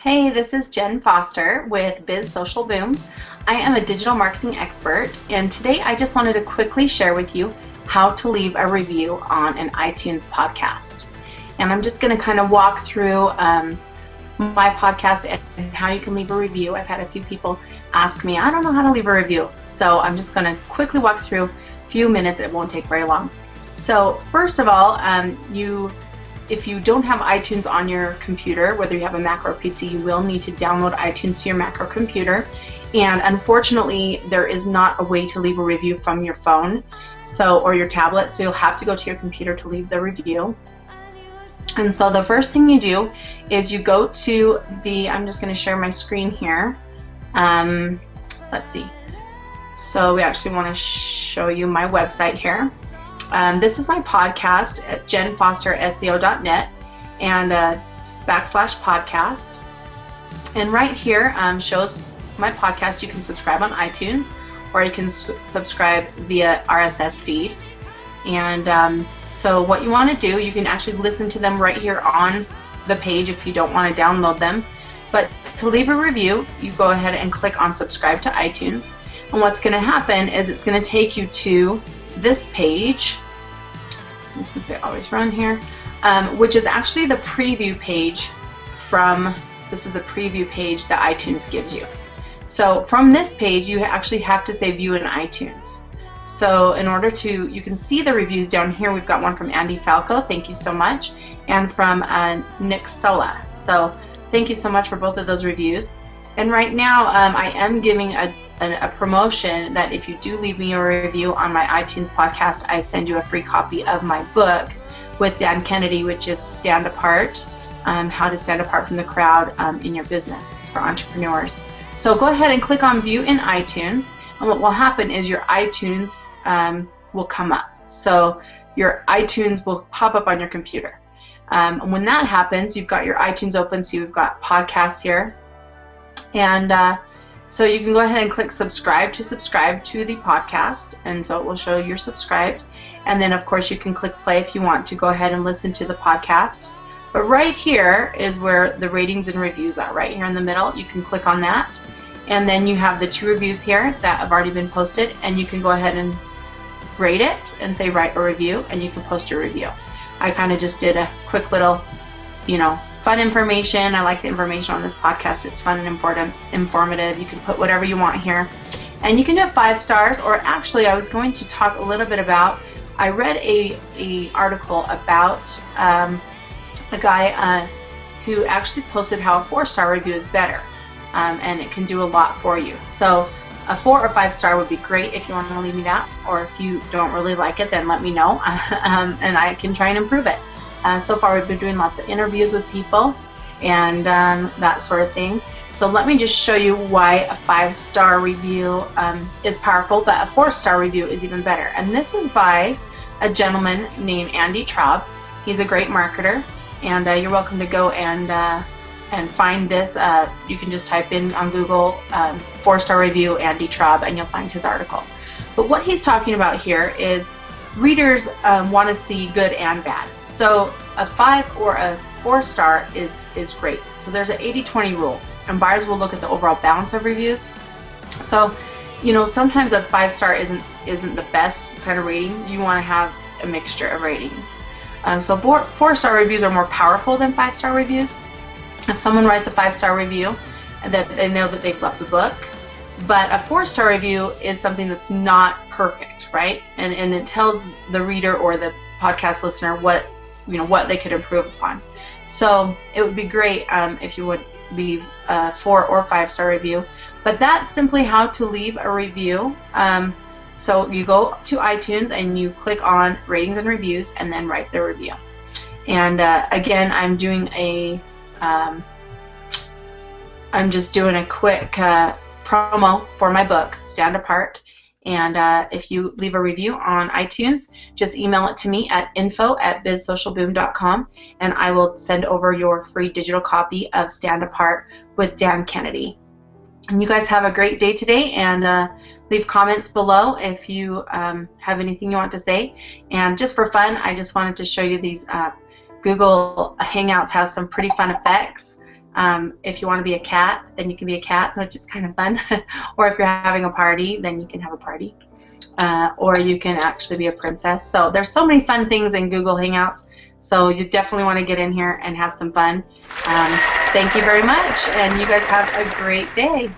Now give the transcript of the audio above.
Hey, this is Jenn Foster with Biz Social Boom. I am a digital marketing expert, and today I just wanted to quickly share with you how to leave a review on an iTunes podcast. And I'm just going to kind of walk through um, my podcast and how you can leave a review. I've had a few people ask me, I don't know how to leave a review. So I'm just going to quickly walk through a few minutes. It won't take very long. So first of all, um, you if you don't have iTunes on your computer, whether you have a Mac or a PC, you will need to download iTunes to your Mac or computer. And unfortunately, there is not a way to leave a review from your phone so or your tablet, so you'll have to go to your computer to leave the review. And so the first thing you do is you go to the, I'm just going to share my screen here. Um, let's see. So we actually want to show you my website here. Um, this is my podcast at jenfosterseo.net and uh, backslash podcast. And right here um, shows my podcast. You can subscribe on iTunes or you can su- subscribe via RSS feed. And um, so, what you want to do, you can actually listen to them right here on the page if you don't want to download them. But to leave a review, you go ahead and click on subscribe to iTunes. And what's going to happen is it's going to take you to this page. Just to say always run here, um, which is actually the preview page from, this is the preview page that iTunes gives you. So from this page, you actually have to say view in iTunes. So in order to, you can see the reviews down here. We've got one from Andy Falco, thank you so much, and from uh, Nick Sulla. So thank you so much for both of those reviews. And right now, um, I am giving a a, promotion that if you do leave me a review on my iTunes podcast, I send you a free copy of my book with Dan Kennedy, which is Stand Apart um, How to Stand Apart from the Crowd um, in Your Business. It's for entrepreneurs. So go ahead and click on View in iTunes, and what will happen is your iTunes um, will come up. So your iTunes will pop up on your computer. Um, and when that happens, you've got your iTunes open, so you've got podcasts here. And uh, so you can go ahead and click subscribe to subscribe to the podcast, and so it will show you're subscribed. And then, of course, you can click play if you want to go ahead and listen to the podcast. But right here is where the ratings and reviews are, right here in the middle. You can click on that. And then you have the two reviews here that have already been posted, and you can go ahead and rate it and say write a review, and you can post your review. I kind of just did a quick little, you know, fun information. I like the information on this podcast. It's fun and important, informative. You can put whatever you want here. And you can do five stars, or actually, I was going to talk a little bit about. I read a, a article about um, a guy uh, who actually posted how a four star review is better, um, and it can do a lot for you. So a four or five star would be great if you want to leave me that, or if you don't really like it, then let me know, um, and I can try and improve it. Uh, so far, we've been doing lots of interviews with people and um, that sort of thing. So let me just show you why a five-star review um, is powerful, but a four-star review is even better. And this is by a gentleman named Andy Traub. He's a great marketer, and uh, you're welcome to go and uh, and find this. Uh, you can just type in on Google um, four-star review Andy Traub, and you'll find his article. But what he's talking about here is readers um, want to see good and bad. So a five or a four star is is great. So there's an 80-20 rule, and buyers will look at the overall balance of reviews. So, you know, sometimes a five star isn't isn't the best kind of rating. You want to have a mixture of ratings. Um, so four, four star reviews are more powerful than five star reviews. If someone writes a five star review, that they know that they've loved the book, but a four star review is something that's not perfect, right? And and it tells the reader or the podcast listener what you know what they could improve upon. So it would be great um, if you would leave a four or five star review. But that's simply how to leave a review. Um, so you go to iTunes and you click on ratings and reviews and then write the review. And uh, again, I'm doing a, am um, just doing a quick uh, promo for my book, Stand Apart. And uh, if you leave a review on iTunes, just email it to me at info at bizsocialboom.com and I will send over your free digital copy of Stand Apart with Dan Kennedy. And you guys have a great day today and uh, leave comments below if you um, have anything you want to say. And just for fun, I just wanted to show you these uh, Google Hangouts have some pretty fun effects. Um, if you want to be a cat, then you can be a cat, which is kind of fun. or if you're having a party, then you can have a party. Uh, or you can actually be a princess. So there's so many fun things in Google Hangouts. So you definitely want to get in here and have some fun. Um, thank you very much, and you guys have a great day.